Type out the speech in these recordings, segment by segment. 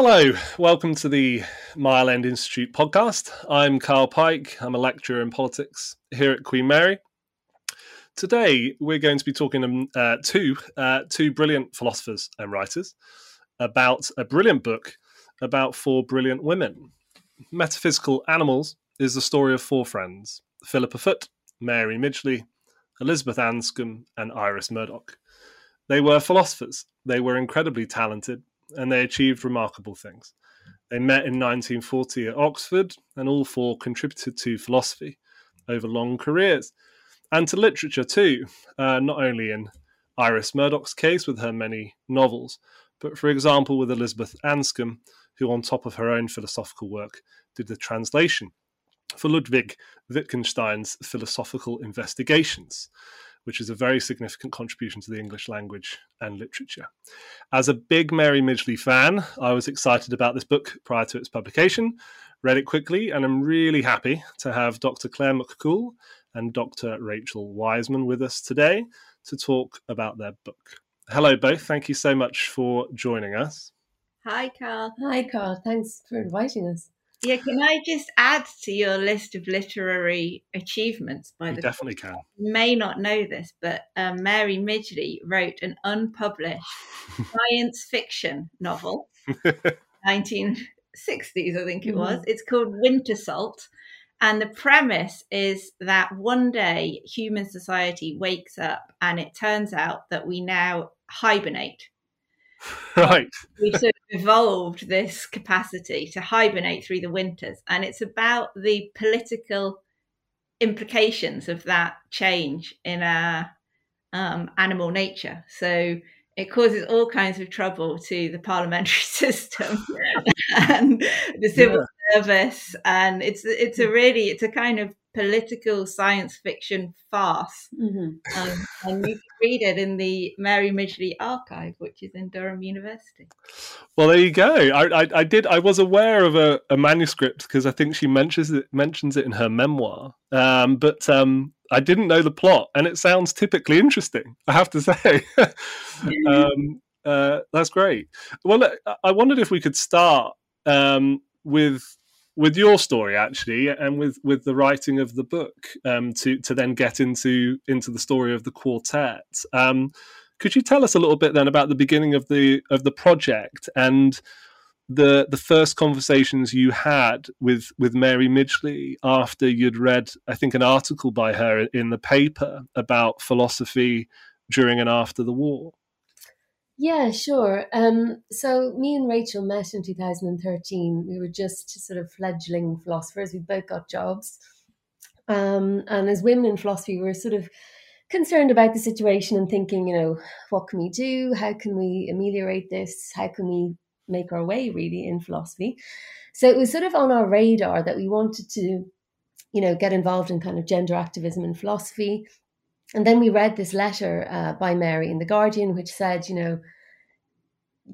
Hello, welcome to the Mile End Institute podcast. I'm Carl Pike. I'm a lecturer in politics here at Queen Mary. Today, we're going to be talking um, uh, to uh, two brilliant philosophers and writers about a brilliant book about four brilliant women. Metaphysical Animals is the story of four friends Philippa Foot, Mary Midgley, Elizabeth Anscombe, and Iris Murdoch. They were philosophers. They were incredibly talented and they achieved remarkable things. They met in 1940 at Oxford, and all four contributed to philosophy over long careers and to literature too, uh, not only in Iris Murdoch's case with her many novels, but for example with Elizabeth Anscombe, who, on top of her own philosophical work, did the translation for Ludwig Wittgenstein's philosophical investigations, which is a very significant contribution to the English language and literature. As a big Mary Midgley fan, I was excited about this book prior to its publication, read it quickly, and I'm really happy to have Dr. Clare Mac Cumhaill and Dr. Rachael Wiseman with us today to talk about their book. Hello, both. Thank you so much for joining us. Hi, Carl. Hi, Carl. Thanks for inviting us. Yeah, can I just add to your list of literary achievements? By you the definitely can. You may not know this, but um, Mary Midgley wrote an unpublished science fiction novel, 1960s, I think it was. Mm. It's called Winter Salt. And the premise is that one day human society wakes up and it turns out that we now hibernate. Right. We've sort of evolved this capacity to hibernate through the winters. And it's about the political implications of that change in our um, animal nature. So it causes all kinds of trouble to the parliamentary system and the civil yeah. service and it's it's a really it's a kind of political science fiction farce mm-hmm. um, and you can read it in the mary midgley archive which is in durham university well there you go i i, I did i was aware of a, a manuscript because i think she mentions it mentions it in her memoir um, but um, I didn't know the plot, and it sounds typically interesting. I have to say, um, uh, that's great. Well, I wondered if we could start um, with with your story actually, and with with the writing of the book um, to to then get into into the story of the quartet. Um, could you tell us a little bit then about the beginning of the of the project and the the first conversations you had with with Mary Midgley after you'd read, I think, an article by her in the paper about philosophy during and after the war. Yeah, sure. Um, so me and Rachel met in 2013. We were just sort of fledgling philosophers. We both got jobs, um, and as women in philosophy, we were sort of concerned about the situation and thinking, you know, what can we do? How can we ameliorate this? How can we make our way really in philosophy. So it was sort of on our radar that we wanted to, you know, get involved in kind of gender activism and philosophy. And then we read this letter uh, by Mary in The Guardian, which said, you know,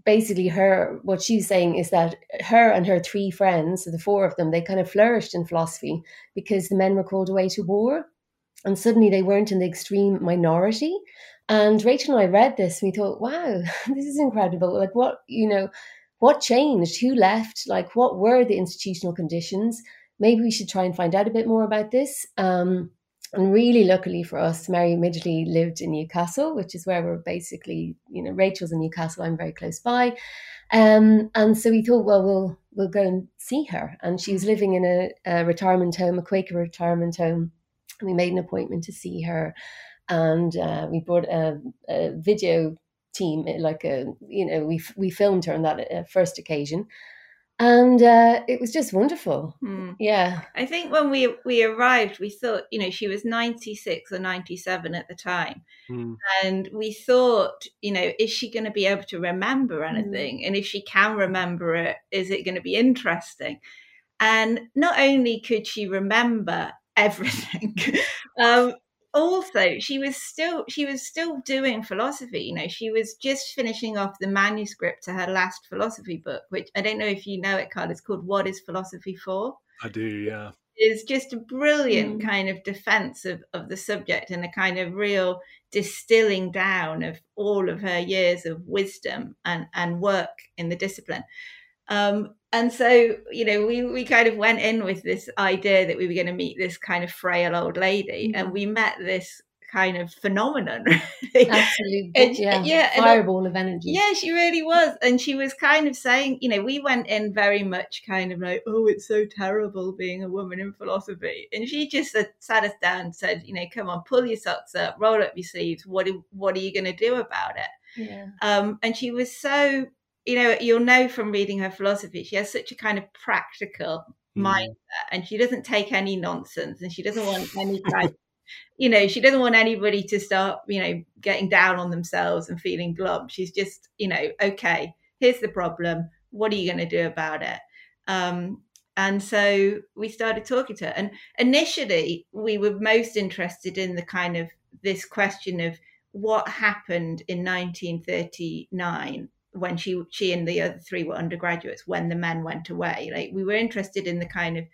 basically her, what she's saying is that her and her three friends, so the four of them, they kind of flourished in philosophy because the men were called away to war. And suddenly they weren't in the extreme minority. And Rachael and I read this and we thought, wow, this is incredible. Like, what, you know, what changed? Who left? Like, what were the institutional conditions? Maybe we should try and find out a bit more about this. Um, and really, luckily for us, Mary Midgley lived in Newcastle, which is where we're basically, you know, Rachael's in Newcastle. I'm very close by, um, and so we thought, well, we'll we'll go and see her. And she was living in a, a retirement home, a Quaker retirement home. And we made an appointment to see her, and uh, we brought a, a video team like a you know we we filmed her on that uh, first occasion and uh, it was just wonderful mm. yeah i think when we we arrived we thought you know she was 96 or 97 at the time mm. and we thought you know is she going to be able to remember hmm. anything mm. and if she can remember it is it going to be interesting and not only could she remember everything um, also she was still she was still doing philosophy you know she was just finishing off the manuscript to her last philosophy book which i don't know if you know it carl it's called what is philosophy for? I do yeah. Is just a brilliant mm. kind of defense of, of the subject and a kind of real distilling down of all of her years of wisdom and, and work in the discipline Um, and so, you know, we, we kind of went in with this idea that we were going to meet this kind of frail old lady, mm-hmm. and we met this kind of phenomenon. Absolutely. and, yeah. yeah. Fireball of energy. Yeah, she really was. And she was kind of saying, you know, we went in very much kind of like, oh, it's so terrible being a woman in philosophy. And she just sat us down and said, you know, come on, pull your socks up, roll up your sleeves. What, what are you going to do about it? Yeah. Um, and she was so, you know, you'll know from reading her philosophy, she has such a kind of practical mm. mindset and she doesn't take any nonsense and she doesn't want any kind you know, she doesn't want anybody to start, you know, getting down on themselves and feeling glum. She's just, you know, okay, here's the problem. What are you going to do about it? Um, and so we started talking to her. And initially, we were most interested in the kind of this question of what happened in 1939 when she she and the other three were undergraduates when the men went away. Like we were interested in the kind of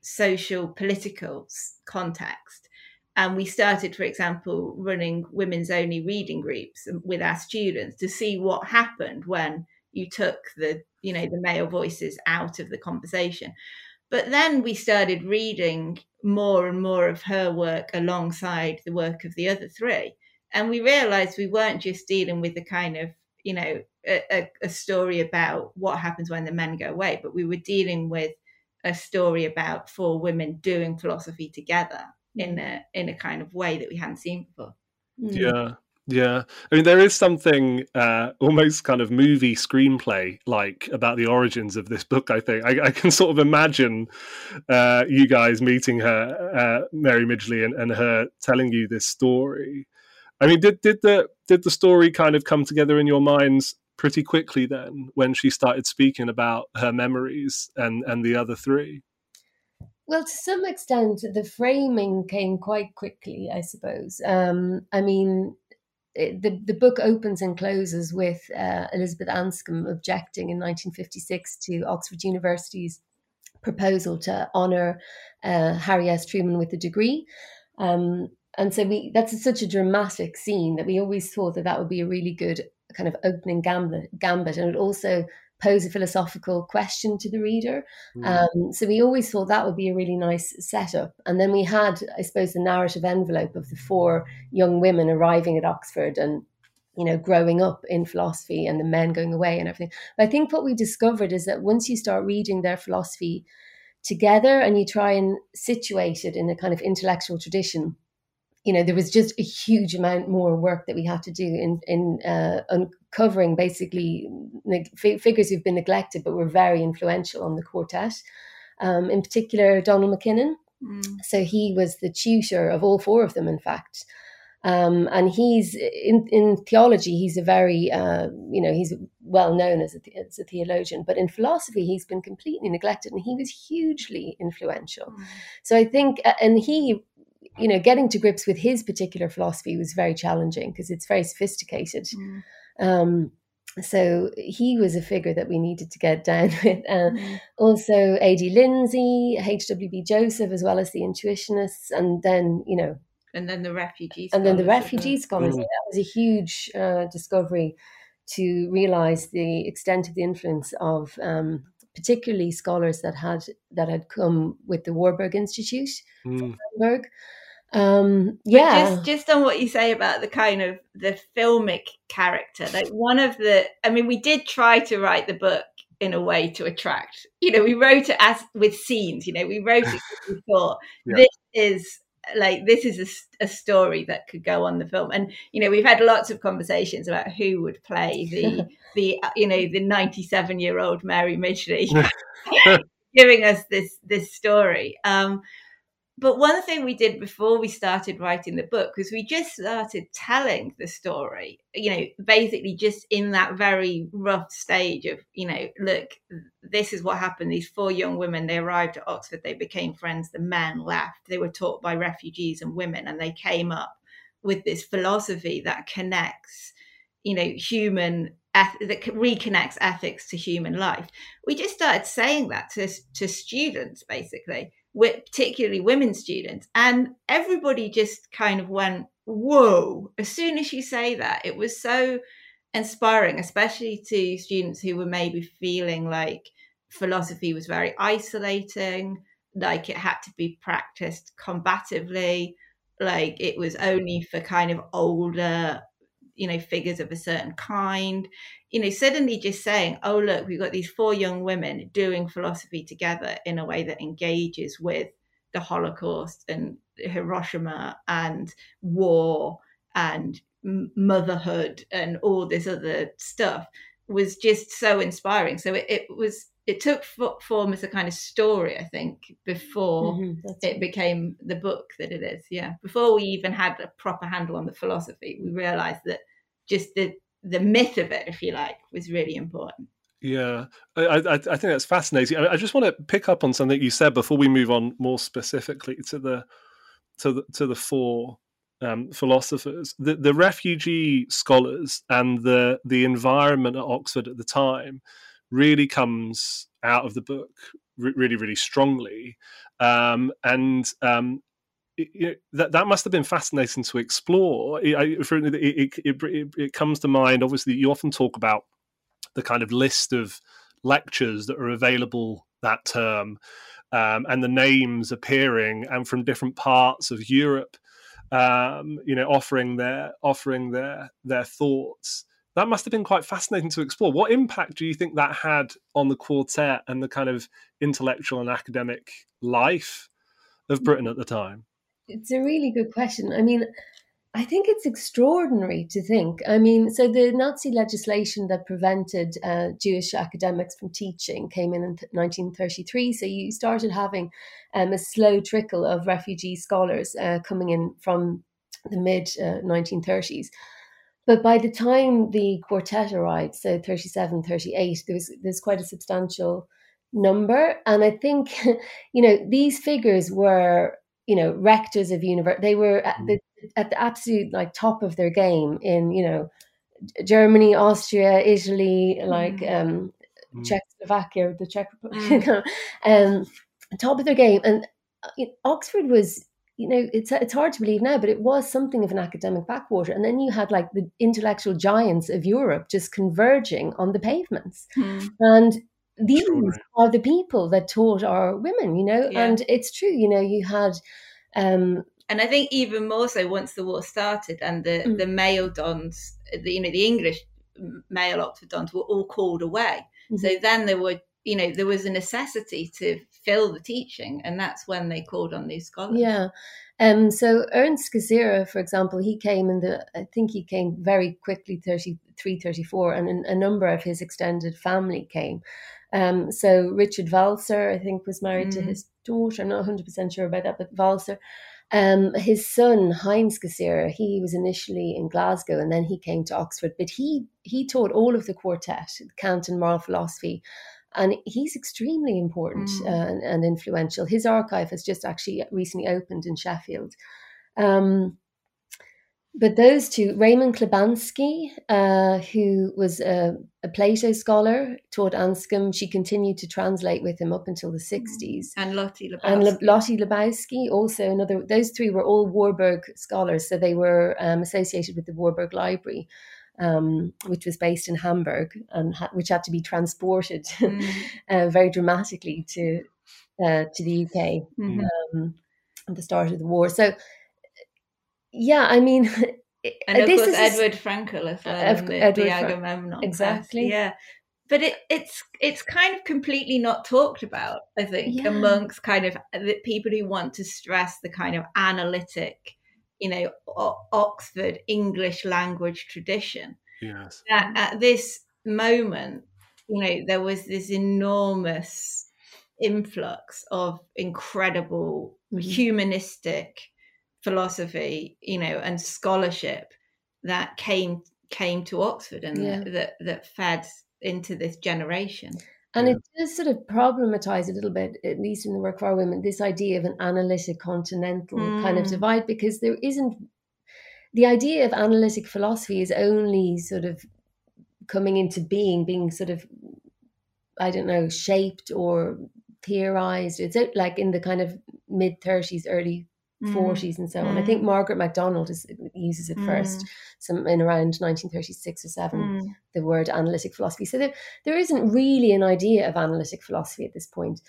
social political context and we started, for example, running women's only reading groups with our students to see what happened when you took the, you know, the male voices out of the conversation. But then we started reading more and more of her work alongside the work of the other three. And we realized we weren't just dealing with the kind of, you know, a, a story about what happens when the men go away, but we were dealing with a story about four women doing philosophy together in a in a kind of way that we hadn't seen before. Mm. Yeah. Yeah, I mean, there is something uh, almost kind of movie screenplay like about the origins of this book. I think I, I can sort of imagine uh, you guys meeting her, uh, Mary Midgley, and, and her telling you this story. I mean, did did the did the story kind of come together in your minds pretty quickly then when she started speaking about her memories and and the other three? Well, to some extent, the framing came quite quickly, I suppose. Um, I mean, the, the book opens and closes with uh, Elizabeth Anscombe objecting in 1956 to Oxford University's proposal to honour uh, Harry S. Truman with a degree. Um, and so we that's such a dramatic scene that we always thought that that would be a really good kind of opening gambit, gambit and it also pose a philosophical question to the reader. Mm. Um, so we always thought that would be a really nice setup. And then we had, I suppose, the narrative envelope of the four young women arriving at Oxford and you know, growing up in philosophy and the men going away and everything. But I think what we discovered is that once you start reading their philosophy together and you try and situate it in a kind of intellectual tradition, you know, there was just a huge amount more work that we had to do in in uh, uncovering basically figures who've been neglected but were very influential on the quartet. Um, in particular, Donald Mackinnon. Mm. So he was the tutor of all four of them, in fact. Um, and he's in, in theology, he's a very, uh, you know, he's well known as a, as a theologian, but in philosophy, he's been completely neglected and he was hugely influential. Mm. So I think, and he you know, getting to grips with his particular philosophy was very challenging because it's very sophisticated. Mm. Um, so he was a figure that we needed to get down with. Uh, mm. Also, A.D. Lindsay, H.W.B. Joseph, as well as the intuitionists, and then, you know, and then the refugees, and then the refugee scholars. Mm. That was a huge uh, discovery to realize the extent of the influence of um, particularly scholars that had that had come with the Warburg Institute mm. from Hamburg um yeah. just just on what you say about the kind of the filmic character like one of the i mean we did try to write the book in a way to attract you know we wrote it as with scenes you know we wrote it because we thought yeah. this is like this is a, a, story that could go on the film. And you know we've had lots of conversations about who would play the the you know the 97 year old mary midgley giving us this this story. Um but one thing we did before we started writing the book was we just started telling the story you know basically just in that very rough stage of you know look this is what happened. These four young women they arrived at oxford they became friends the men left. They were taught by refugees and women and they came up with this philosophy that connects you know human that reconnects ethics to human life. We just started saying that to, to students basically particularly women students. And everybody just kind of went, whoa, as soon as you say that, it was so inspiring, especially to students who were maybe feeling like philosophy was very isolating, like it had to be practiced combatively, like it was only for kind of older, you know, figures of a certain kind. You know, suddenly just saying, oh, look, we've got these four young women doing philosophy together in a way that engages with the Holocaust and Hiroshima and war and motherhood and all this other stuff was just so inspiring. So it, it was it took form as a kind of story, I think, before mm-hmm, it right. became the book that it is. Yeah, before we even had a proper handle on the philosophy, we realised that just the the myth of it, if you like, was really important. Yeah, I, I, I think that's fascinating. I, I, just want to pick up on something you said before we move on more specifically to the to the to the four um, philosophers, the, the refugee scholars, and the the environment at Oxford at the time really comes out of the book re- really really strongly, um, and um, it, that that must have been fascinating to explore. It, it, it, it comes to mind. Obviously, you often talk about the kind of list of lectures that are available that term, um, and the names appearing and from different parts of Europe um, you know, offering their offering their their thoughts. That must have been quite fascinating to explore. What impact do you think that had on the quartet and the kind of intellectual and academic life of Britain at the time? It's a really good question. I mean, I think it's extraordinary to think. I mean, so the Nazi legislation that prevented uh, Jewish academics from teaching came in in 1933. So you started having um, a slow trickle of refugee scholars uh, coming in from the mid uh, 1930s. But by the time the quartet arrived, so 37, 38, there was there's quite a substantial number. And I think, you know, these figures were you know rectors of university they were the at the absolute like top of their game in you know Germany, Austria, Italy, like mm. um, mm. Czechoslovakia, the Czech Republic, mm. um, top of their game. And uh, Oxford was, you know, it's it's hard to believe now, but it was something of an academic backwater. And then you had like the intellectual giants of Europe just converging on the pavements, mm. and these are the people that taught our women, you know. Yeah. And it's true, you know, you had. Um, and I think even more so once the war started and the mm. the male dons, the, you know, the English male Oxford dons were all called away. Mm-hmm. So then there were, you know, there was a necessity to fill the teaching, and that's when they called on these scholars. Yeah. Um, so Ernst Cassirer, for example, he came in the, I think he came very quickly, 33, 34, and a number of his extended family came. Um, so Richard Walzer, I think, was married mm. to his daughter. I'm not 100% sure about that, but Walzer. Um, his son Heinz Cassirer, he was initially in Glasgow and then he came to Oxford, but he he taught all of the quartet, Kant and moral philosophy, and he's extremely important mm. uh, and, and, influential. His archive has just actually recently opened in Sheffield. Um, but those two, Raymond Klibansky, uh, who was a, a, Plato scholar, taught Anscombe. She continued to translate with him up until the 60s. And Lotte Labowsky. And Le- Lotte Labowsky, also another, those three were all Warburg scholars. So they were um, associated with the Warburg Library, um, which was based in Hamburg and ha- which had to be transported mm. uh, very dramatically to, uh, to the UK mm-hmm. um, at the start of the war. So yeah, I mean, and of course Edward Fraenkel as well, the, Edward the Agamemnon. Exactly. Yeah, but it, it's it's kind of completely not talked about. I think yeah. amongst kind of the people who want to stress the kind of analytic, you know, o- Oxford English language tradition. Yes. That at this moment, you know, there was this enormous influx of incredible mm-hmm. humanistic philosophy, you know, and scholarship that came came to Oxford and yeah. that that fed into this generation. And it does sort of problematize a little bit, at least in the work for our women, this idea of an analytic continental mm. kind of mm. divide, because there isn't the idea of analytic philosophy is only sort of coming into being, being sort of, I don't know, shaped or theorized. It's like in the kind of mid 30s, early. 40s and so on. I think mm. Margaret MacDonald is, uses it first, mm. some in around 1936 or 7, mm. the word analytic philosophy. So there, there isn't really an idea of analytic philosophy at this point.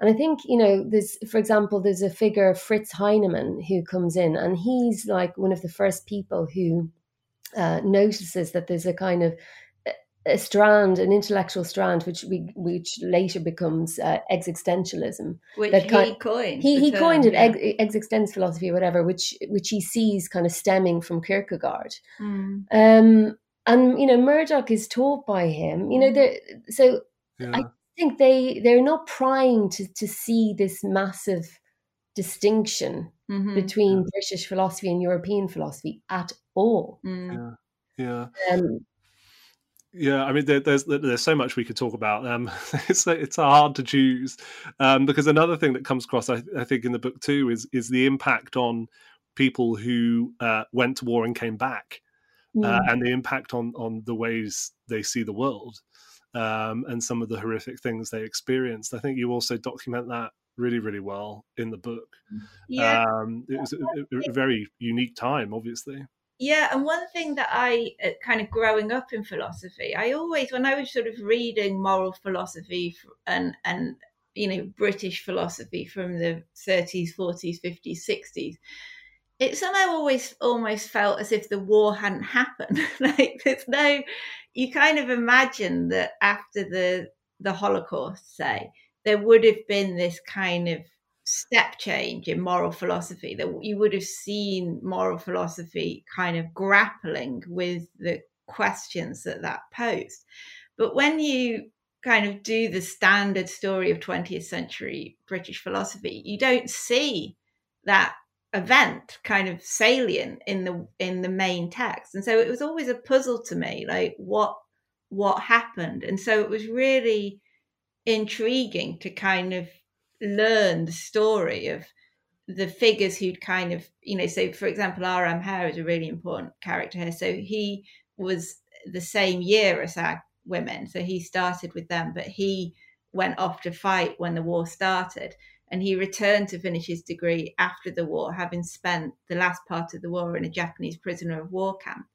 And I think, you know, there's, for example, there's a figure, Fritz Heinemann, who comes in, and he's like one of the first people who uh, notices that there's a kind of a strand, an intellectual strand, which we, which later becomes uh, existentialism. Which that kind, he coined. He, he coined it, yeah. ex, existence philosophy or whatever, which which he sees kind of stemming from Kierkegaard. Mm. Um, and you know, Murdoch is taught by him. You know, hmm. so yeah. I think they they're not prying to to see this massive distinction mm-hmm. between yeah. British philosophy and European philosophy at all. Mm. Yeah. Yeah. Um, yeah, I mean, there, there's there's so much we could talk about. Um, it's it's hard to choose um, because another thing that comes across, I, I, think, in the book too, is is the impact on people who uh, went to war and came back, uh, mm. uh, and the impact on on the ways they see the world, um, and some of the horrific things they experienced. I think you also document that really, really well in the book. Yeah, um, it was a, a very unique time, obviously. Yeah, and one thing that I uh, kind of growing up in philosophy, I always when I was sort of reading moral philosophy and and you know British philosophy from the 30s, 40s, 50s, 60s, it somehow always almost felt as if the war hadn't happened. like there's no, you kind of imagine that after the the Holocaust, say, there would have been this kind of step change in moral philosophy that you would have seen moral philosophy kind of grappling with the questions that that posed. But when you kind of do the standard story of 20th century british philosophy you don't see that event kind of salient in the in the main text. And so it was always a puzzle to me like what what happened? And so it was really intriguing to kind of learn the story of the figures who'd kind of, you know, so for example, R.M. Hare is a really important character here. So he was the same year as our women. So he started with them, but he went off to fight when the war started. And he returned to finish his degree after the war, having spent the last part of the war in a Japanese prisoner of war camp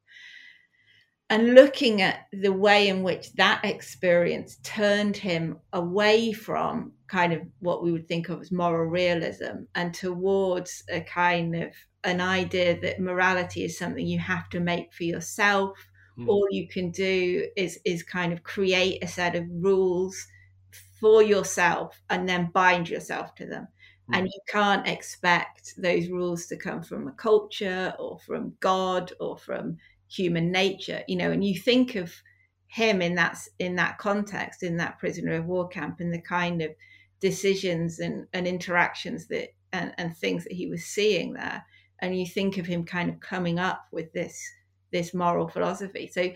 and looking at the way in which that experience turned him away from kind of what we would think of as moral realism and towards a kind of an idea that morality is something you have to make for yourself mm. all you can do is is kind of create a set of rules for yourself and then bind yourself to them mm. and you can't expect those rules to come from a culture or from god or from human nature you know and you think of him in that in that context in that prisoner of war camp and the kind of decisions and, and interactions that and, and things that he was seeing there and you think of him kind of coming up with this this moral philosophy. So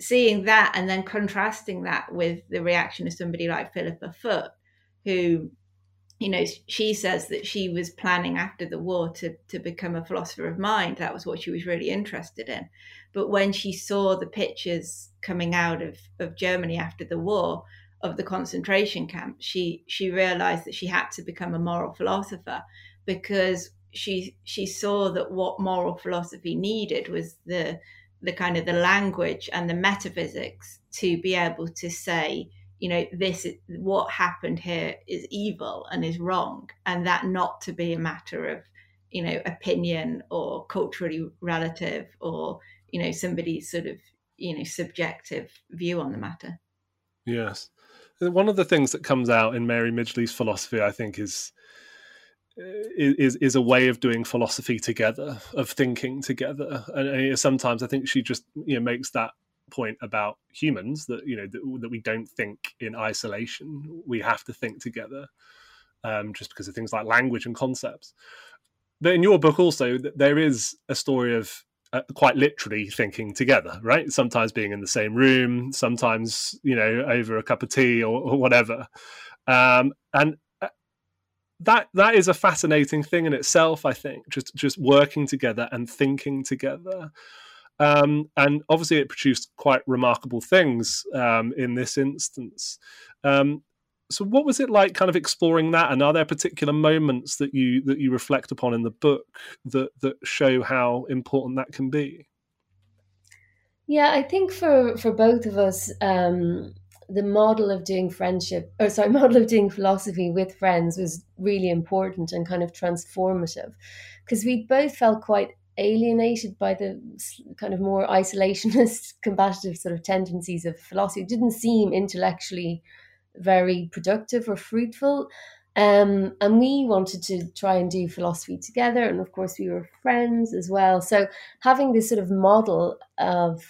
seeing that and then contrasting that with the reaction of somebody like philippa foot who you know, she says that she was planning after the war to, to become a philosopher of mind. That was what she was really interested in. But when she saw the pictures coming out of, of Germany after the war of the concentration camp, she she realized that she had to become a moral philosopher because she she saw that what moral philosophy needed was the the kind of the language and the metaphysics to be able to say you know this what happened here is evil and is wrong and that not to be a matter of you know opinion or culturally relative or you know somebody's sort of you know subjective view on the matter. Yes. One of the things that comes out in mary midgley's philosophy i think is eh, is is a way of doing philosophy together of thinking together. And eh, sometimes i think she just you know makes that point about humans that you know that, that we don't think in isolation. We have to think together um, just because of things like language and concepts. But in your book also there is a story of uh, quite literally thinking together right? Sometimes being in the same room sometimes you know over a cup of tea or, or whatever. Um, and uh, that that is a fascinating thing in itself i think just just working together and thinking together um, and obviously, it produced quite remarkable things um, in this instance. Um, so what was it like kind of exploring that? And are there particular moments that you that you reflect upon in the book that that show how important that can be? Yeah i think for for both of us um the model of doing friendship or sorry model of doing philosophy with friends was really important and kind of transformative. Because we both felt quite alienated by the kind of more isolationist combative sort of tendencies of philosophy. It didn't seem intellectually very productive or fruitful. Um, and we wanted to try and do philosophy together and of course we were friends as well. So having this sort of model of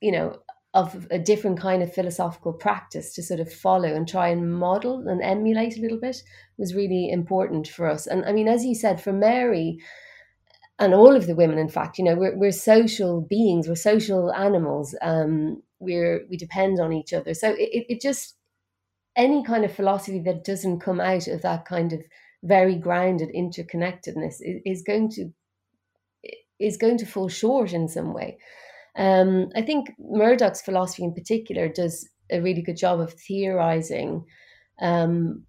you know of a different kind of philosophical practice to sort of follow and try and model and emulate a little bit was really important for us. And I mean, as you said, for Mary and all of the women, in fact, you know, we're, we're social beings, we're social animals. Um, we're we depend on each other. So it, it just any kind of philosophy that doesn't come out of that kind of very grounded interconnectedness is, is going to is going to fall short in some way. Um, I think Murdoch's philosophy in particular does a really good job of theorizing um,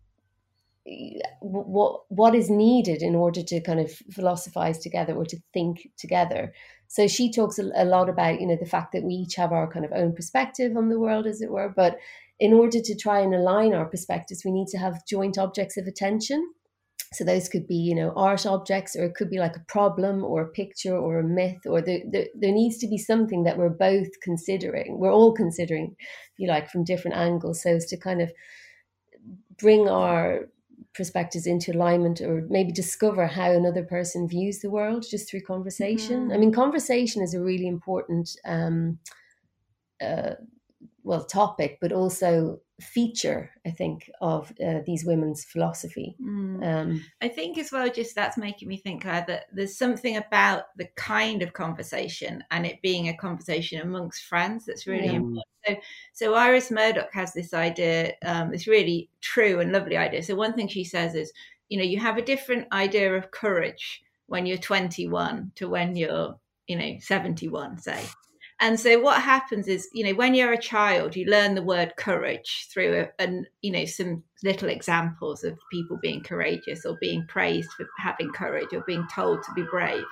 what what is needed in order to kind of philosophize together or to think together. So she talks a, a lot about you know the fact that we each have our kind of own perspective on the world, as it were, but in order to try and align our perspectives, we need to have joint objects of attention. So those could be, you know, art objects, or it could be like a problem, or a picture, or a myth, or the, the, there needs to be something that we're both considering. We're all considering, if you like, from different angles, so as to kind of bring our perspectives into alignment, or maybe discover how another person views the world just through conversation. Mm-hmm. I mean, conversation is a really important. Um, uh, well topic but also feature i think of uh, these women's philosophy mm. um, i think as well just that's making me think Clare, that there's something about the kind of conversation and it being a conversation amongst friends that's really yeah. important so so iris murdoch has this idea um, this really true and lovely idea so one thing she says is you know you have a different idea of courage when you're 21 to when you're you know 71 say and so what happens is, you know, when you're a child, you learn the word courage through and you know some little examples of people being courageous or being praised for having courage or being told to be brave.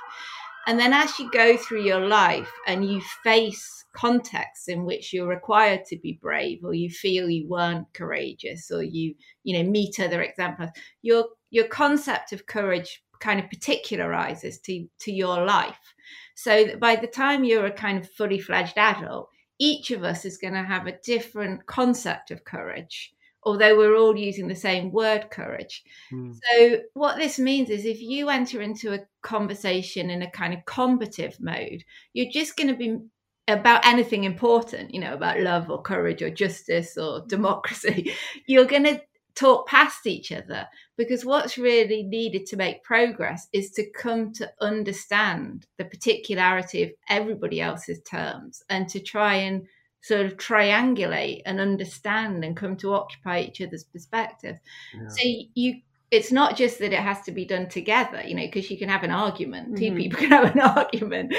And then as you go through your life and you face contexts in which you're required to be brave or you feel you weren't courageous or you, you know, meet other examples, your your concept of courage kind of particularizes to to your life so that by the time you're a kind of fully fledged adult, each of us is going to have a different concept of courage, although we're all using the same word courage. Mm. So, what this means is if you enter into a conversation in a kind of combative mode, you're just going to be about anything important, you know, about love or courage or justice or democracy, you're going to talk past each other because what's really needed to make progress is to come to understand the particularity of everybody else's terms and to try and sort of triangulate and understand and come to occupy each other's perspective yeah. so you it's not just that it has to be done together, you know, because you can have an argument. Mm-hmm. Two people can have an argument.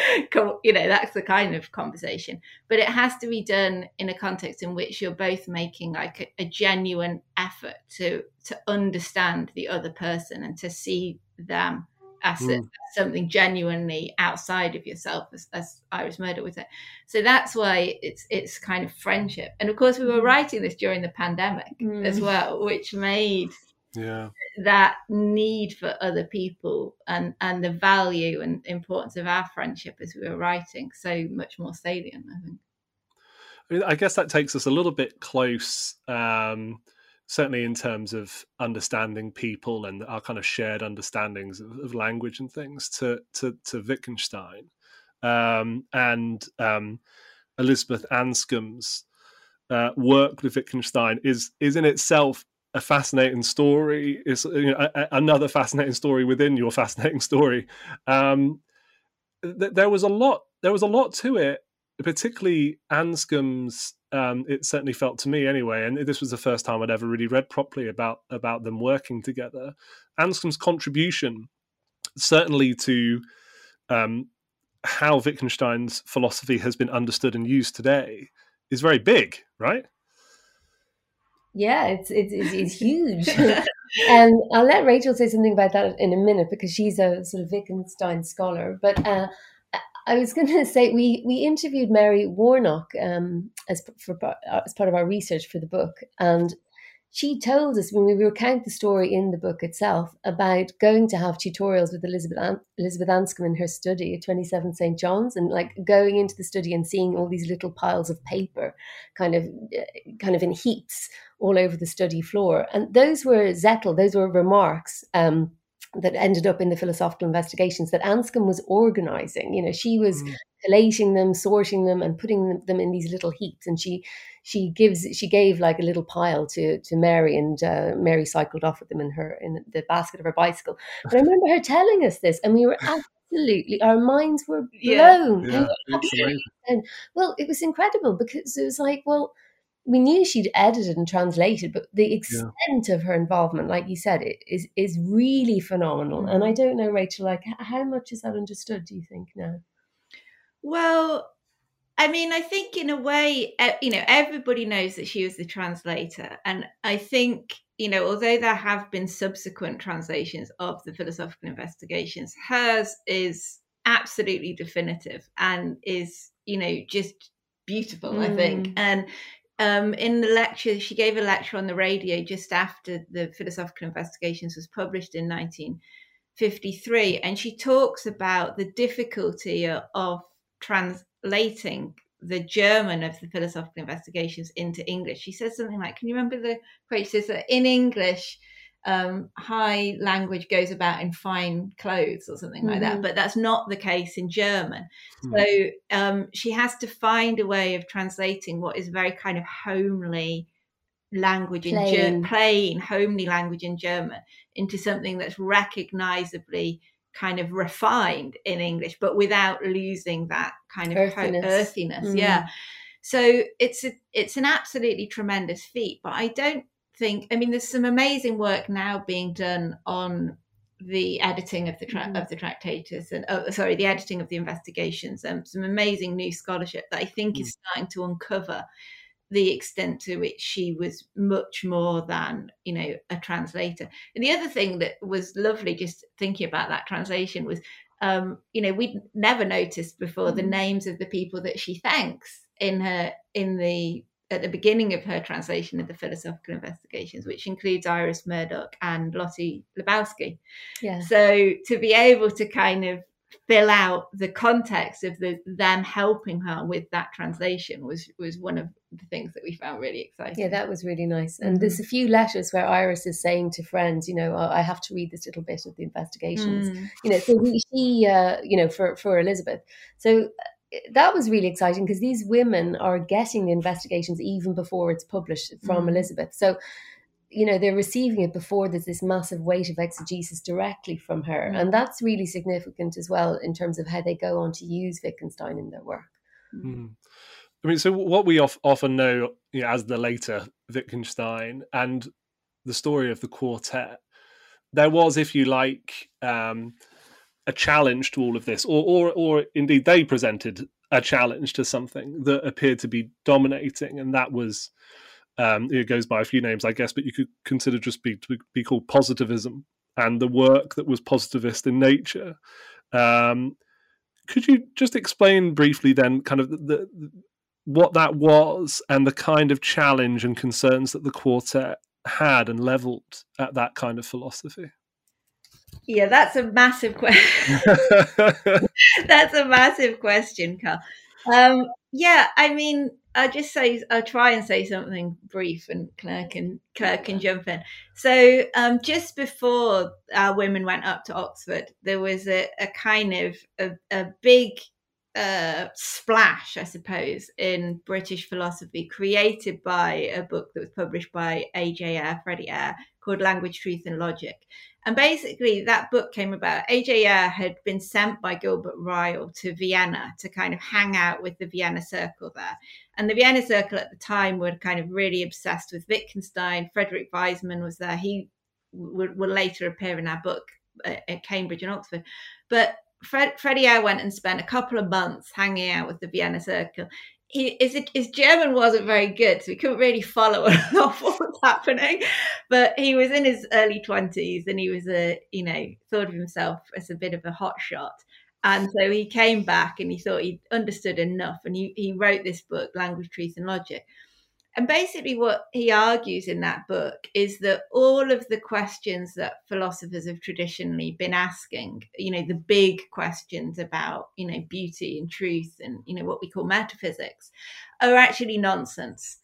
You know, that's the kind of conversation. But it has to be done in a context in which you're both making like a, a genuine effort to to understand the other person and to see them as mm. something genuinely outside of yourself, as, as Iris Murdoch would say. So that's why it's it's kind of friendship. And of course, we were mm. writing this during the pandemic mm. as well, which made yeah. that need for other people and and the value and importance of our friendship as we were writing so much more salient i think. I, mean, I guess that takes us a little bit close um, certainly in terms of understanding people and our kind of shared understandings of, of language and things to to, to Wittgenstein. Um, and um, Elizabeth Anscombe's uh, work with Wittgenstein is is in itself a fascinating story. Is you know, a, another fascinating story within your fascinating story. Um, th- there was a lot there was a lot to it particularly anscombe's um, it certainly felt to me anyway and this was the first time i'd ever really read properly about about them working together. Anscombe's contribution certainly to um, how wittgenstein's philosophy has been understood and used today is very big right Yeah, it's it's it's, it's huge. and I'll let Rachael say something about that in a minute because she's a sort of Wittgenstein scholar. But uh, I was going to say we we interviewed Mary Warnock um, as for as part of our research for the book, and she told us when we recount the story in the book itself about going to have tutorials with Elizabeth An- Elizabeth Anscombe in her study at 27 St John's and like going into the study and seeing all these little piles of paper kind of kind of in heaps all over the study floor and those were Zettel those were remarks um, that ended up in the philosophical investigations that Anscombe was organizing. You know, she was mm. collating them, sorting them, and putting them in these little heaps. And she she gives she gave like a little pile to to Mary, and uh, Mary cycled off with them in her in the basket of her bicycle. But I remember her telling us this, and we were absolutely our minds were blown. Yeah, yeah, and well, it was incredible because it was like, well we knew she'd edited and translated, but the extent yeah. of her involvement, like you said, is is really phenomenal. Mm-hmm. And I don't know, Rachael, like how much is that understood? Do you think now? Well, I mean, I think in a way, you know, everybody knows that she was the translator, and I think you know, although there have been subsequent translations of the philosophical investigations, hers is absolutely definitive and is you know just beautiful mm. i think mm. and um, in the lecture, she gave a lecture on the radio just after the Philosophical Investigations was published in 1953, and she talks about the difficulty of translating the German of the Philosophical Investigations into English. She says something like, "Can you remember the quote?" She says that in English, um, high language goes about in fine clothes or something mm-hmm. like that, mm-hmm. but that's not the case in German. Mm-hmm. So um, she has to find a way of translating what is very kind of homely language plain. in German, plain, homely language in German, into something that's recognizably kind of refined in English, but without losing that kind of earthiness. earthiness. Mm-hmm. Yeah. So it's a it's an absolutely tremendous feat, but I don't think i mean there's some amazing work now being done on the editing of the tra- mm. of the tractatus and oh, sorry the editing of the investigations and um, some amazing new scholarship that i think mm. is starting to uncover the extent to which she was much more than you know a translator and the other thing that was lovely just thinking about that translation was um, you know we'd never noticed before mm. the names of the people that she thanks in her in the at the beginning of her translation of the philosophical investigations, which includes Iris Murdoch and Lotte Labowsky. Yeah. So to be able to kind of fill out the context of the them helping her with that translation was was one of the things that we found really exciting. Yeah, that was really nice. And mm-hmm. there's a few letters where Iris is saying to friends, you know, oh, I have to read this little bit of the investigations. Mm. You know, so she, uh, you know, for for Elizabeth. So that was really exciting because these women are getting the investigations even before it's published from mm. Elizabeth. So, you know, they're receiving it before there's this massive weight of exegesis directly from her. Mm. And that's really significant as well in terms of how they go on to use Wittgenstein in their work. Mm. I mean, so what we often know you know, as the later Wittgenstein and the story of the quartet, there was, if you like, um, a challenge to all of this, or or or indeed they presented a challenge to something that appeared to be dominating, and that was um, it goes by a few names, I guess, but you could consider just be be called positivism and the work that was positivist in nature. Um, could you just explain briefly then, kind of the, the what that was and the kind of challenge and concerns that the quartet had and leveled at that kind of philosophy? Yeah, that's a massive question. that's a massive question, Carl. Um, yeah, I mean, I'll just say I'll try and say something brief, and Clare can Clare can jump in. So, um, just before our women went up to Oxford, there was a, a kind of a, a big uh, splash, I suppose, in British philosophy, created by a book that was published by A.J. Ayer, Freddie Ayer, called Language, Truth, and Logic. And basically, that book came about. A.J. Had been sent by Gilbert Ryle to Vienna to kind of hang out with the Vienna Circle there. And the Vienna Circle at the time were kind of really obsessed with Wittgenstein. Frederick Waismann was there. He will, later appear in our book at Cambridge and Oxford. But Fred, Freddie Ayer went and spent a couple of months hanging out with the Vienna Circle he his, his German wasn't very good, so he couldn't really follow what was happening. But he was in his early twenties, and he was a you know thought of himself as a bit of a hot shot. And so he came back and he thought he understood enough, and he he wrote this book, Language, Truth, and Logic. And basically, what he argues in that book is that all of the questions that philosophers have traditionally been asking, you know, the big questions about, you know, beauty and truth and, you know, what we call metaphysics, are actually nonsense.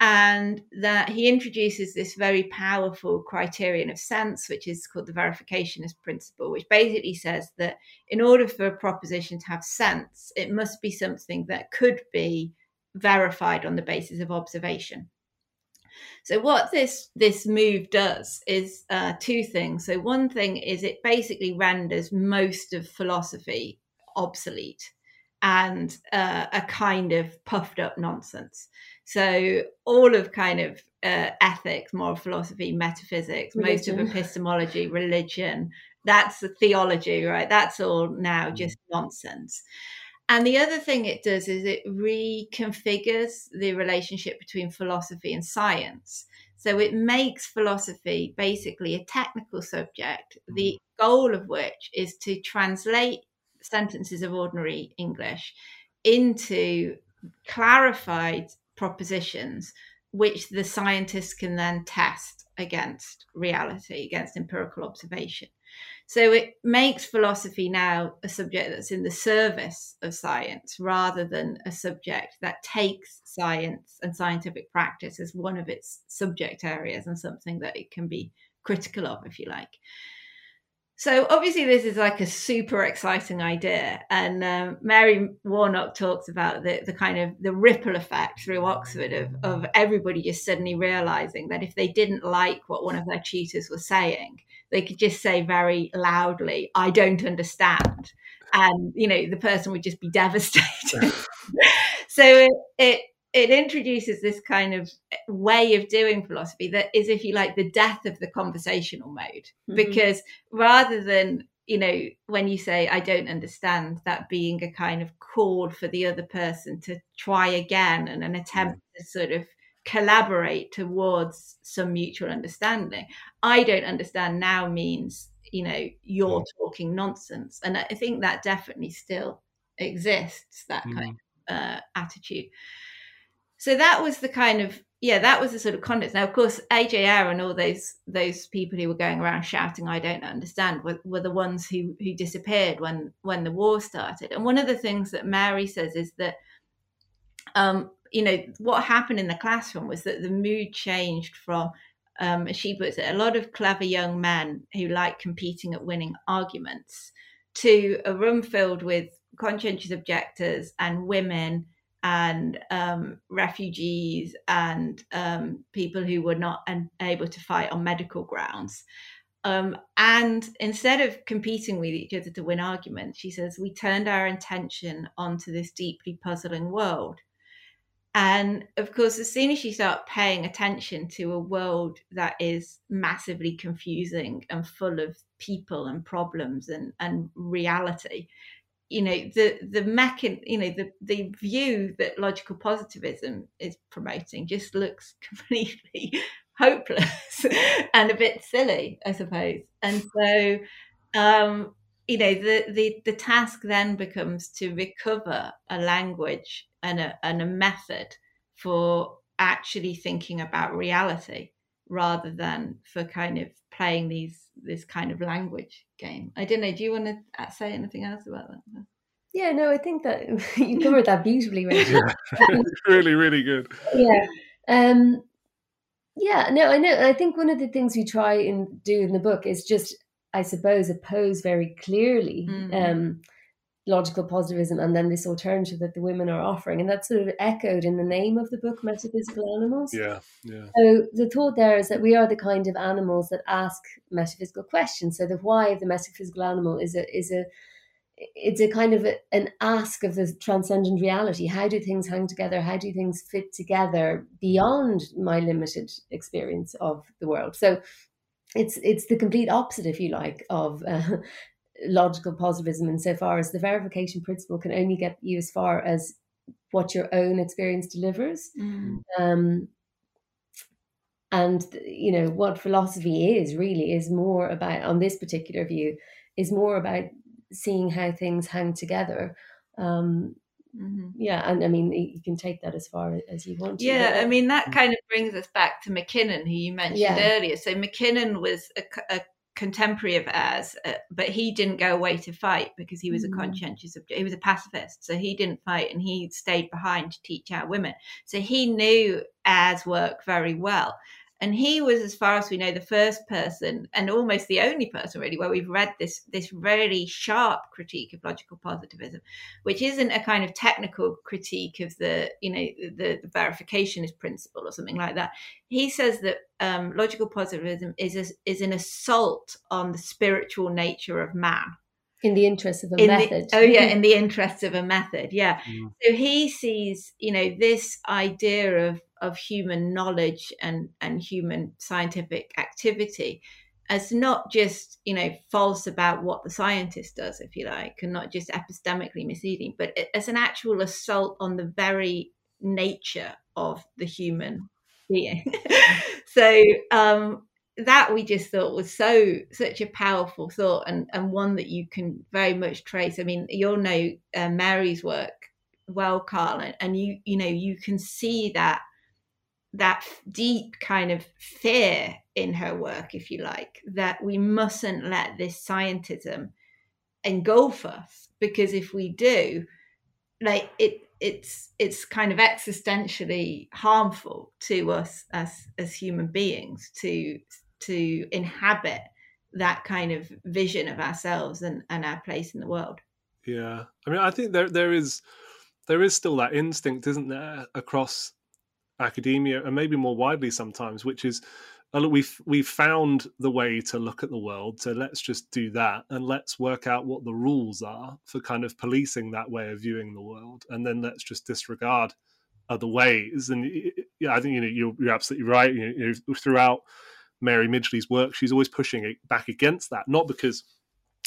And that he introduces this very powerful criterion of sense, which is called the verificationist principle, which basically says that in order for a proposition to have sense, it must be something that could be verified on the basis of observation. So what this this move does is uh, two things. So one thing is it basically renders most of philosophy obsolete and uh, a kind of puffed up nonsense. So all of kind of uh, ethics, moral philosophy, metaphysics, religion. most of epistemology, religion, that's the theology, right? That's all now mm. just nonsense. And the other thing it does is it reconfigures the relationship between philosophy and science. So it makes philosophy basically a technical subject, the mm. goal of which is to translate sentences of ordinary English into clarified propositions, which the scientists can then test against reality, against empirical observation. So it makes philosophy now a subject that's in the service of science rather than a subject that takes science and scientific practice as one of its subject areas and something that it can be critical of, if you like. So obviously, this is like a super exciting idea, and um, Mary Warnock talks about the, the kind of the ripple effect through Oxford of, of everybody just suddenly realizing that if they didn't like what one of their tutors was saying, they could just say very loudly, "I don't understand," and you know the person would just be devastated. so it, it it introduces this kind of way of doing philosophy that is, if you like, the death of the conversational mode. Mm-hmm. Because rather than, you know, when you say, I don't understand, that being a kind of call for the other person to try again and an attempt to sort of collaborate towards some mutual understanding. I don't understand now means, you know, you're talking nonsense. And I think that definitely still exists, that mm-hmm. kind of uh, attitude so that was the kind of yeah that was the sort of context now of course AJ Ayer and all those those people who were going around shouting i don't understand were, were the ones who who disappeared when when the war started and one of the things that mary says is that um you know what happened in the classroom was that the mood changed from um, as she puts it, a lot of clever young men who like competing at winning arguments to a room filled with conscientious objectors and women and um, refugees and um, people who were not able to fight on medical grounds. Um, and instead of competing with each other to win arguments, she says, we turned our attention onto this deeply puzzling world. And of course, as soon as you start paying attention to a world that is massively confusing and full of people and problems and, and reality, you know the the mechan you know the the view that logical positivism is promoting just looks completely hopeless and a bit silly i suppose. And so um you know the the the task then becomes to recover a language and a and a method for actually thinking about reality rather than for kind of playing these this kind of language game. I don't know. Do you want to say anything else about that? Yeah, no, I think that you covered that beautifully, Rachael. Yeah. really, really good. Yeah. Um, yeah, no, I know. I think one of the things we try and do in the book is just, I suppose, oppose very clearly mm-hmm. um, logical positivism and then this alternative that the women are offering. And that's sort of echoed in the name of the book, Metaphysical Animals. Yeah, yeah. So the thought there is that we are the kind of animals that ask metaphysical questions. So the why of the metaphysical animal is a is a it's a kind of a, an ask of the transcendent reality. How do things hang together? How do things fit together beyond my limited experience of the world? So it's it's the complete opposite, if you like, of uh, logical positivism insofar as the verification principle can only get you as far as what your own experience delivers. Mm. Um, and you know what philosophy is really is more about on this particular view is more about seeing how things hang together um, hmm yeah and i mean you can take that as far as you want to Yeah, I mean that kind of brings us back to MacKinnon, who you mentioned Yeah. earlier. So MacKinnon was a, a contemporary of ours, uh, but he didn't go away to fight because he was a Mm. conscientious. obj- He was a pacifist, so he didn't fight and he stayed behind to teach our women. So he knew ours work very well. And he was, as far as we know, the first person and almost the only person really where we've read this this really sharp critique of logical positivism which isn't a kind of technical critique of the you know the, the verificationist principle or something like that. He says that um, logical positivism is a, is an assault on the spiritual nature of man. In the interest of a in method. the, oh yeah in the interests of a method yeah. Mm. so he sees you know this idea of of human knowledge and and human scientific activity as not just you know false about what the scientist does if you like and not just epistemically misleading but as an actual assault on the very nature of the human being. So um that we just thought was so such a powerful thought and and one that you can very much trace. I mean you'll know uh, mary's work well carl and, and you you know you can see that that deep kind of fear in her work if you like that we mustn't let this scientism engulf us because if we do like it it's it's kind of existentially harmful to us as as human beings to to inhabit that kind of vision of ourselves and, and our place in the world. Yeah, I mean, I think there there is there is still that instinct, isn't there, across academia and maybe more widely sometimes, which is, oh, we've we've found the way to look at the world, so let's just do that and let's work out what the rules are for kind of policing that way of viewing the world, and then let's just disregard other ways. And yeah, I think you know you're, you're absolutely right. You know, throughout Mary Midgley's work, she's always pushing it back against that, not because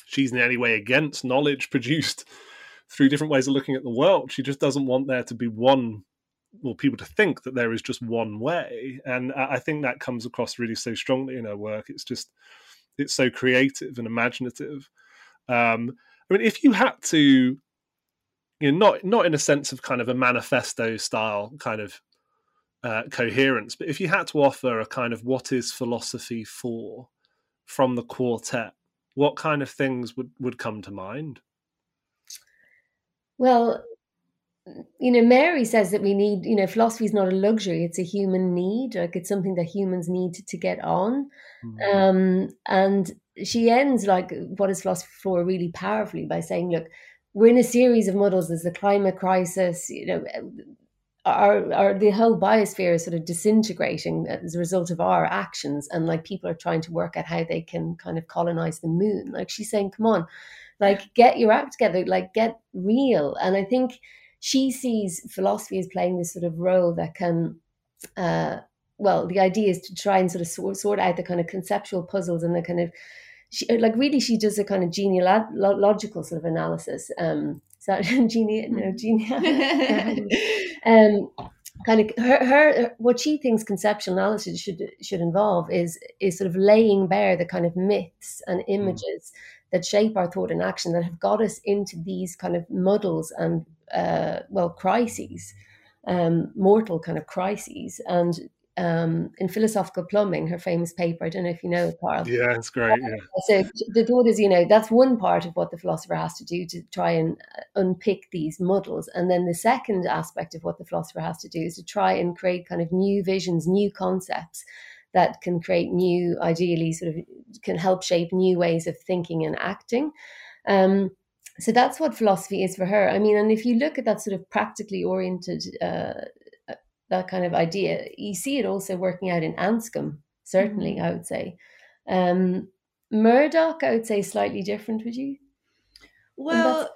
she's in any way against knowledge produced through different ways of looking at the world. She just doesn't want there to be one, well, people to think that there is just one way. And I think that comes across really so strongly in her work. It's just, it's so creative and imaginative. Um, I mean, if you had to, you know, not not in a sense of kind of a manifesto style kind of uh, coherence, but if you had to offer a kind of what is philosophy for from the quartet, what kind of things would, would come to mind? Well, you know, Mary says that we need, you know, philosophy is not a luxury, it's a human need. Like it's something that humans need to get on. Um, and she ends like what is philosophy for really powerfully by saying, look, we're in a series of muddles. There's the climate crisis, you know, our, our the whole biosphere is sort of disintegrating as a result of our actions. And like people are trying to work out how they can kind of colonize the moon. Like she's saying, come on, like get your act together, like get real. And I think she sees philosophy as playing this sort of role that can uh, well, the idea is to try and sort of sort, sort out the kind of conceptual puzzles and the kind of, she, like really, she does a kind of genealogical sort of analysis. Um, is that gene, no, gene, um, kind of her, her, what she thinks conceptual analysis should should involve is is sort of laying bare the kind of myths and images that shape our thought and action that have got us into these kind of muddles and uh, well crises, um, mortal kind of crises and um, in philosophical plumbing, her famous paper. I don't know if you know it, Carl. Yeah, it's great. Yeah. So the thought is, you know, that's one part of what the philosopher has to do to try and uh, unpick these muddles. And then the second aspect of what the philosopher has to do is to try and create kind of new visions, new concepts that can create new, ideally, sort of can help shape new ways of thinking and acting. Um, so that's what philosophy is for her. I mean, and if you look at that sort of practically oriented uh, that kind of idea. You see it also working out in Anscombe, certainly, I would say. Um, Murdoch, I would say, slightly different, would you? well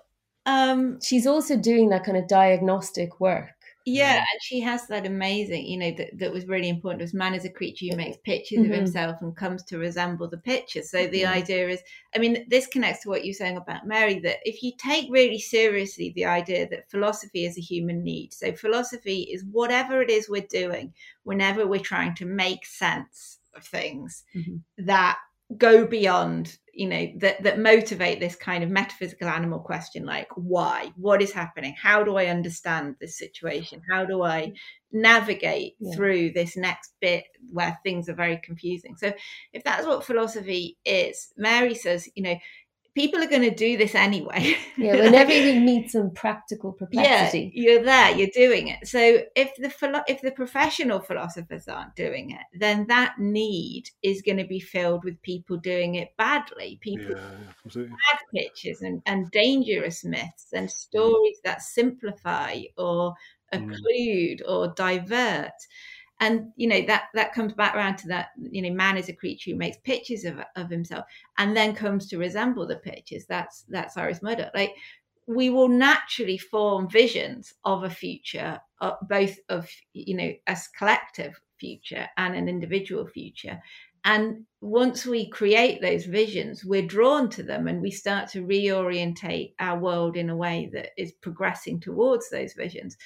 um She's also doing that kind of diagnostic work. Yeah, and she has that amazing, you know, that, that was really important was man is a creature who makes pictures mm-hmm. of himself and comes to resemble the pictures. So the mm-hmm. idea is, I mean, this connects to what you're saying about Mary, that if you take really seriously the idea that philosophy is a human need, so philosophy is whatever it is we're doing whenever we're trying to make sense of things mm-hmm. that go beyond you know that that motivate this kind of metaphysical animal question like why? What is happening? How do i understand this situation? How do i navigate yeah. through this next bit where things are very confusing? So if that's what philosophy is mary says you know people are going to do this anyway. Yeah, whenever you meet some practical perplexity, yeah, you're there, you're doing it. So if the if the professional philosophers aren't doing it, then that need is going to be filled with people doing it badly, people yeah, bad pitches and, and dangerous myths and stories that simplify or mm. occlude mm. or divert and you know that that comes back around to that you know man is a creature who makes pictures of, of himself and then comes to resemble the pictures. That's that's iris murdoch. Like we will naturally form visions of a future uh, both of you know a collective future and an individual future. And once we create those visions we're drawn to them and we start to reorientate our world in a way that is progressing towards those visions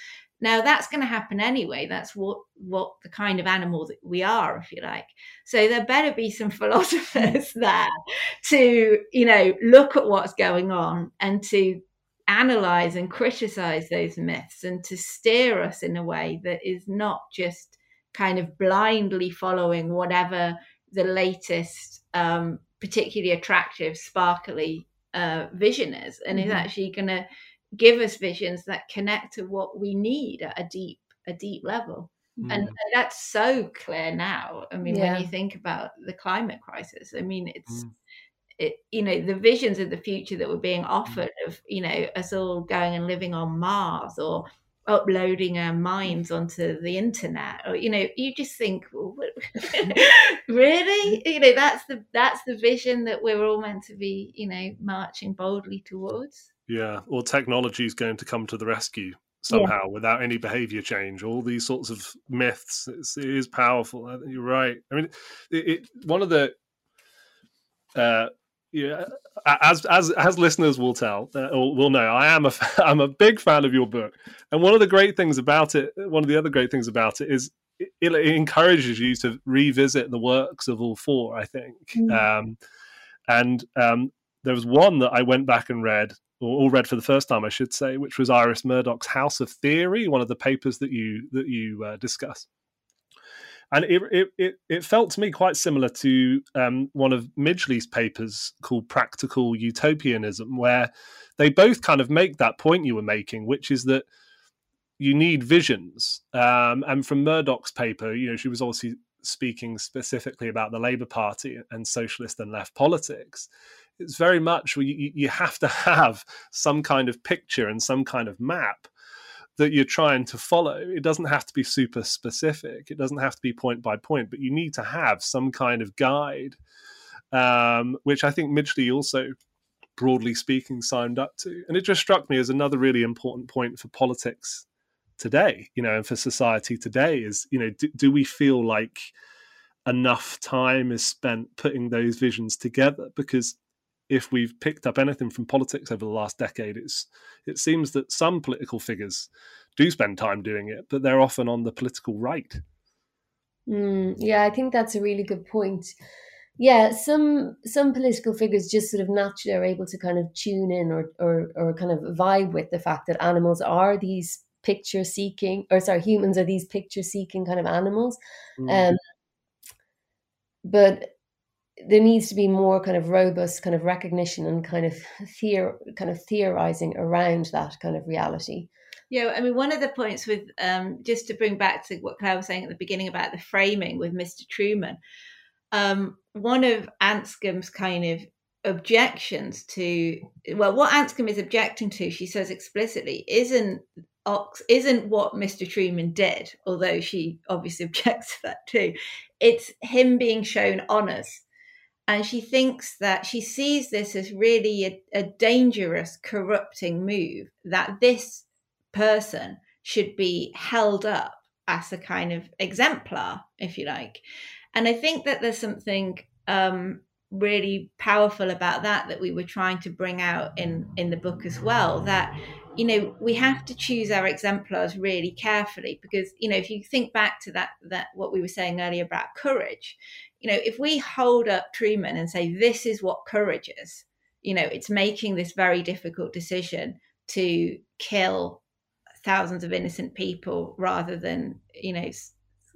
now that's going to happen anyway. That's what what the kind of animal that we are, if you like. So there better be some philosophers there to, you know, look at what's going on and to analyze and criticize those myths and to steer us in a way that is not just kind of blindly following whatever the latest um, particularly attractive sparkly uh, vision is and mm-hmm. is actually going to give us visions that connect to what we need at a deep a deep level mm. and that's so clear now i mean yeah. when you think about the climate crisis i mean it's mm. it, you know the visions of the future that were being mm. offered of you know us all going and living on mars or uploading our minds onto the internet or you know you just think well, really you know that's the that's the vision that we're all meant to be you know marching boldly towards yeah, or technology is going to come to the rescue somehow yeah. without any behavior change. All these sorts of myths. It's, it is powerful. You're right. I mean, it, it one of the uh, yeah, as as as listeners will tell uh, or will know, I am a I'm a big fan of your book, and one of the great things about it, one of the other great things about it is it, it encourages you to revisit the works of all four. I think, mm. um, and um, there was one that I went back and read or, read for the first time, I should say, which was Iris Murdoch's House of Theory, one of the papers that you that you uh, discuss. And it, it, it, it, felt to me quite similar to um, one of Midgley's papers called Practical Utopianism, where they both kind of make that point you were making, which is that you need visions. Um, and from Murdoch's paper, you know, she was obviously speaking specifically about the Labour Party and socialist and left politics it's very much you, you have to have some kind of picture and some kind of map that you're trying to follow. It doesn't have to be super specific. It doesn't have to be point by point, but you need to have some kind of guide, um, which I think Midgley also, broadly speaking, signed up to. And it just struck me as another really important point for politics today, you know, and for society today is, you know, do, do we feel like enough time is spent putting those visions together? Because if we've picked up anything from politics over the last decade, it's it seems that some political figures do spend time doing it, but they're often on the political right. Mm, yeah, I think that's a really good point. Yeah, some some political figures just sort of naturally are able to kind of tune in or or or kind of vibe with the fact that animals are these picture seeking or sorry humans are these picture seeking kind of animals mm. um but there needs to be more kind of robust kind of recognition and kind of theor kind of theorizing around that kind of reality. Yeah, I mean, one of the points with um, just to bring back to what Clare was saying at the beginning about the framing with Mr. Truman, um, one of Anscombe's kind of objections to well, what Anscombe is objecting to, she says explicitly, isn't Ox isn't what Mr. Truman did, although she obviously objects to that too. It's him being shown honors and she thinks that she sees this as really a, a dangerous, corrupting move that this person should be held up as a kind of exemplar, if you like. And I think that there's something um, really powerful about that that we were trying to bring out in in the book as well. That you know we have to choose our exemplars really carefully because you know if you think back to that that what we were saying earlier about courage, you know if we hold up Truman and say this is what courage is, you know it's making this very difficult decision to kill thousands of innocent people rather than you know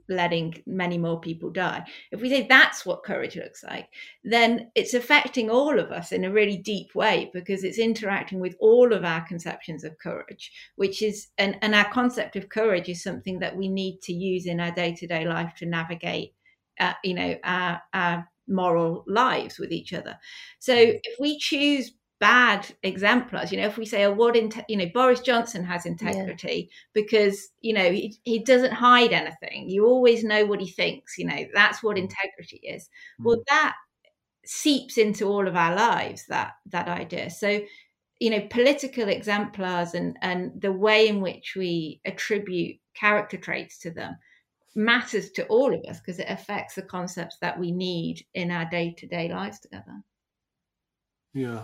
letting many more people die. If we say that's what courage looks like then it's affecting all of us in a really deep way because it's interacting with all of our conceptions of courage which is and, and our concept of courage is something that we need to use in our day-to-day life to navigate uh, you know our, our moral lives with each other so if we choose bad exemplars you know if we say oh what in you know boris johnson has integrity yeah. because you know he, he doesn't hide anything you always know what he thinks you know that's what mm. integrity is mm. well that seeps into all of our lives that that idea so you know political exemplars and and the way in which we attribute character traits to them matters to all of us because it affects the concepts that we need in our day-to-day lives together yeah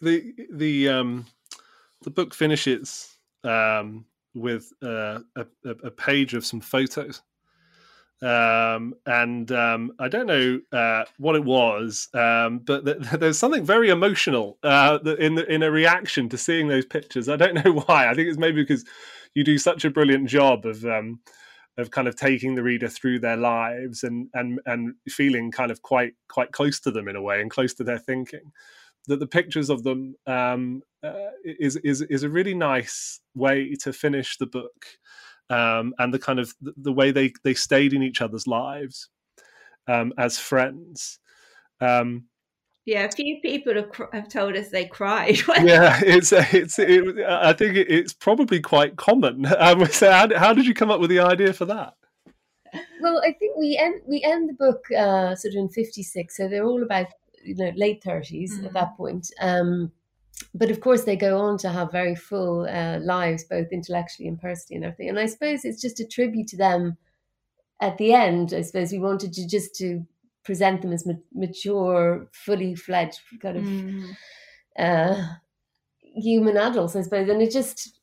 the the um the book finishes um with uh, a, a page of some photos um, and um, I don't know uh, what it was, um, but th- there's something very emotional uh, in the, in a reaction to seeing those pictures. I don't know why. I think it's maybe because you do such a brilliant job of um, of kind of taking the reader through their lives and and and feeling kind of quite quite close to them in a way and close to their thinking that the pictures of them um, uh, is is is a really nice way to finish the book, um, and the kind of the, the, way they they stayed in each other's lives um, as friends. Um, yeah, a few people have, have told us they cried. yeah, it's it's. It, I think it's probably quite common. Um, so, how, how did you come up with the idea for that? Well, I think we end we end the book uh, sort of in fifty six, so they're all about you know late 30s mm. at that mm. point um, but of course they go on to have very full uh, lives both intellectually and personally and everything and i suppose it's just a tribute to them at the end i suppose we wanted to just to present them as ma- mature fully fledged kind of mm. uh, human adults i suppose and it just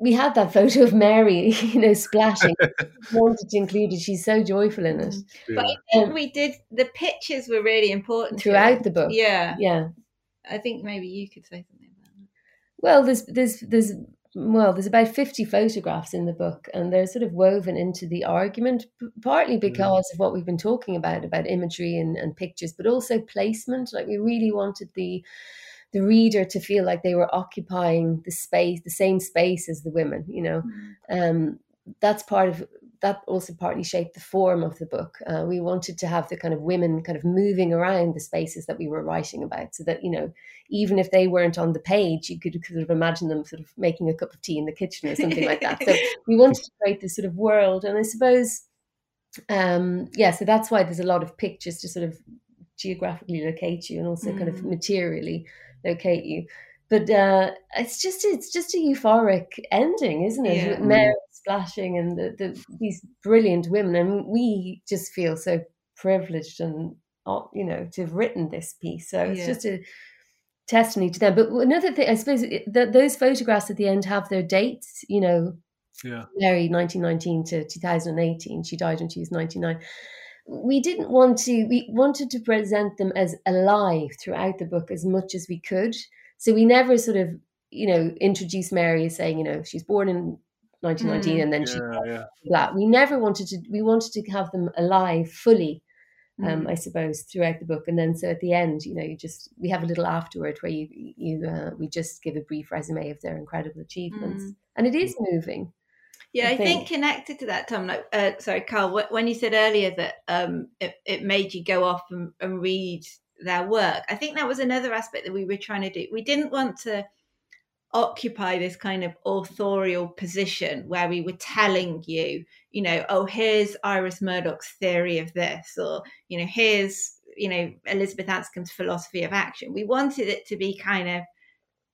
we had that photo of Mary, you know, splashing. wanted to include it. She's so joyful in it. Yeah. But I think um, we did. The pictures were really important throughout the book. Yeah, yeah. I think maybe you could say something about that. Well, there's there's there's well, there's about 50 photographs in the book, and they're sort of woven into the argument, partly because of what we've been talking about, about imagery and, and pictures, but also placement. Like, we really wanted the the reader to feel like they were occupying the space, the same space as the women. You know, mm-hmm. um, that's part of that. Also, partly shaped the form of the book. Uh, we wanted to have the kind of women kind of moving around the spaces that we were writing about, so that you know, even if they weren't on the page, you could sort of imagine them sort of making a cup of tea in the kitchen or something like that. So we wanted to create this sort of world, and I suppose um yeah so that's why there's a lot of pictures to sort of geographically locate you and also mm. kind of mm. materially locate you. But uh, it's just it's just a euphoric ending, isn't it? Yeah. Mary splashing and the, the, these brilliant women, and we just feel so privileged and uh, you know to have written this piece. So it's yeah. just a testimony to them. But another thing, I suppose, that those photographs at the end have their dates. You know, yeah. Mary 1919 to 2018. She died when she was 99 we didn't want to we wanted to present them as alive throughout the book as much as we could so we never sort of you know introduced mary as saying you know she's born in 1919 mm. and then yeah, she yeah. Blah. we never wanted to we wanted to have them alive fully um, mm. I suppose, throughout the book. And then so at the end, you know, you just we have a little afterward where you you uh, we just give a brief resume of their incredible achievements, mm. and it is moving. Yeah, I, I think. think. connected to that, Tom. Like, uh, sorry, Carl. When you said earlier that um, it, it made you go off and, and read their work, I think that was another aspect that we were trying to do. We didn't want to occupy this kind of authorial position where we were telling you, you know, oh, here's Iris Murdoch's theory of this, or you know, here's you know Elizabeth Anscombe's philosophy of action. We wanted it to be kind of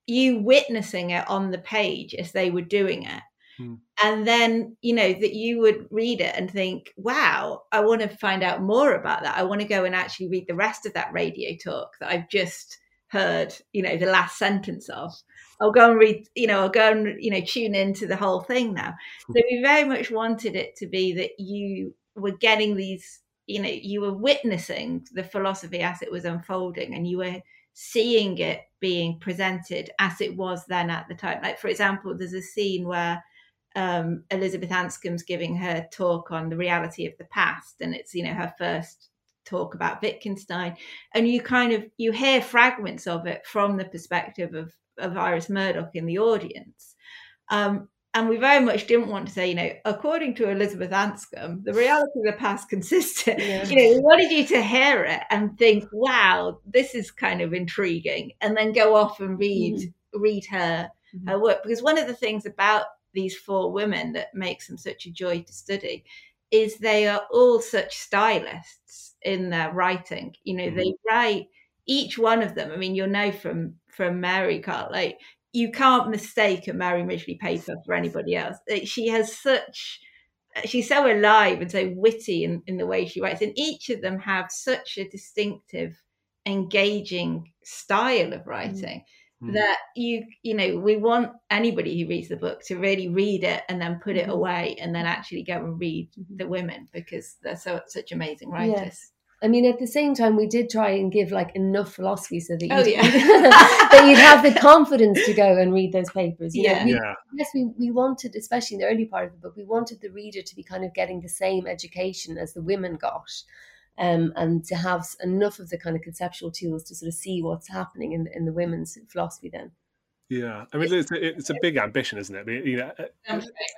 you witnessing it on the page as they were doing it Mm. And then, you know, that you would read it and think, wow, I want to find out more about that. I want to go and actually read the rest of that radio talk that I've just heard, you know, the last sentence of. I'll go and read, you know, I'll go and, you know, tune into the whole thing now. So we very much wanted it to be that you were getting these, you know, you were witnessing the philosophy as it was unfolding and you were seeing it being presented as it was then at the time. Like, for example, there's a scene where um, Elizabeth Anscombe's giving her talk on the reality of the past, and it's, you know, her first talk about Wittgenstein, and you kind of you hear fragments of it from the perspective of of Iris Murdoch in the audience. Um, and we very much didn't want to say, you know, according to Elizabeth Anscombe, the reality of the past consisted. Yeah. You know, we wanted you to hear it and think, wow, this is kind of intriguing, and then go off and read mm read her mm her work. Because one of the things about these four women that makes them such a joy to study is they are all such stylists in their writing. You know, mm they write each one of them. I mean, you'll know from from Mary Carl, like you can't mistake a Mary Midgley paper for anybody else. She has such, she's so alive and so witty in, in the way she writes, and each of them have such a distinctive, engaging style of writing. Mm. That you, you know, we want anybody who reads the book to really read it and then put it mm-hmm. away and then actually go and read the women because they're so such amazing writers. Yes. I mean, at the same time, we did try and give like enough philosophy so that you'd, oh, yeah. that you'd have the confidence to go and read those papers. You yeah. Know, we, yeah. Yes, we, we wanted, especially in the early part of the book, we wanted the reader to be kind of getting the same education as the women got. Um, and to have enough of the kind of conceptual tools to sort of see what's happening in, in the women's philosophy then. Yeah, I mean, it's a, it's a big ambition, isn't it? I mean, you know, uh,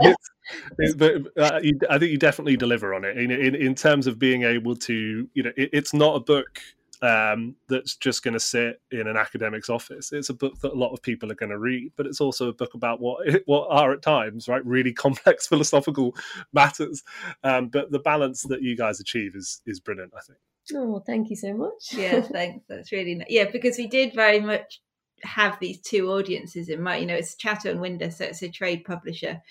it's, it's, but uh, you, I think you definitely deliver on it in, in, in terms of being able to, you know, it, it's not a book um, that's just going to sit in an academic's office. It's a book that a lot of people are going to read, but it's also a book about what what are at times right really complex philosophical matters. Um, but the balance that you guys achieve is is brilliant. I think. Oh, thank you so much. yeah, thanks. That's really nice. Yeah, because we did very much have these two audiences in mind. You know, it's Chatto and Windus, so it's a trade publisher.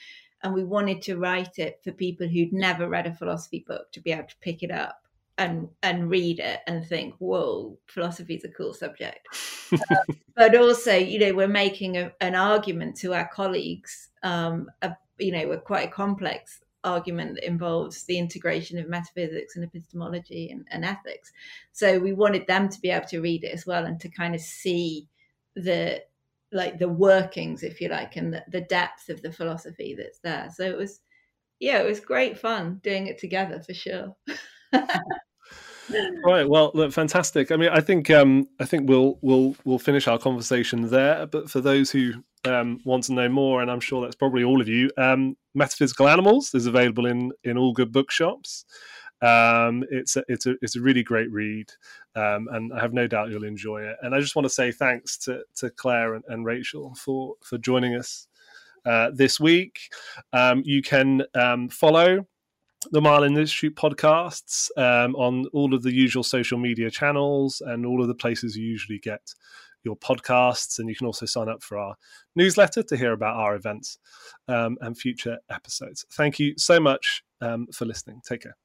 And we wanted to write it for people who'd never read a philosophy book to be able to pick it up and and read it and think, whoa, philosophy is a cool subject. um, but also, you know, we're making a, an argument to our colleagues, um, a, you know, we're quite a complex argument that involves the integration of metaphysics and epistemology and, and, ethics. So we wanted them to be able to read it as well and to kind of see the like the workings, if you like, and the, the depth of the philosophy that's there. So it was, yeah, it was great fun doing it together for sure. right well look, fantastic i mean i think um i think we'll we'll we'll finish our conversation there but for those who um, want to know more, and I'm sure that's probably all of you, um, Metaphysical Animals is available in in all good bookshops. Um, it's a, it's a it's a really great read, um, and I have no doubt you'll enjoy it. And I just want to say thanks to to Clare and, and Rachael for for joining us uh, this week. Um, you can um, follow the Mile Institute podcasts um, on all of the usual social media channels and all of the places you usually get your podcasts, and you can also sign up for our newsletter to hear about our events um, and future episodes. Thank you so much um, for listening. Take care.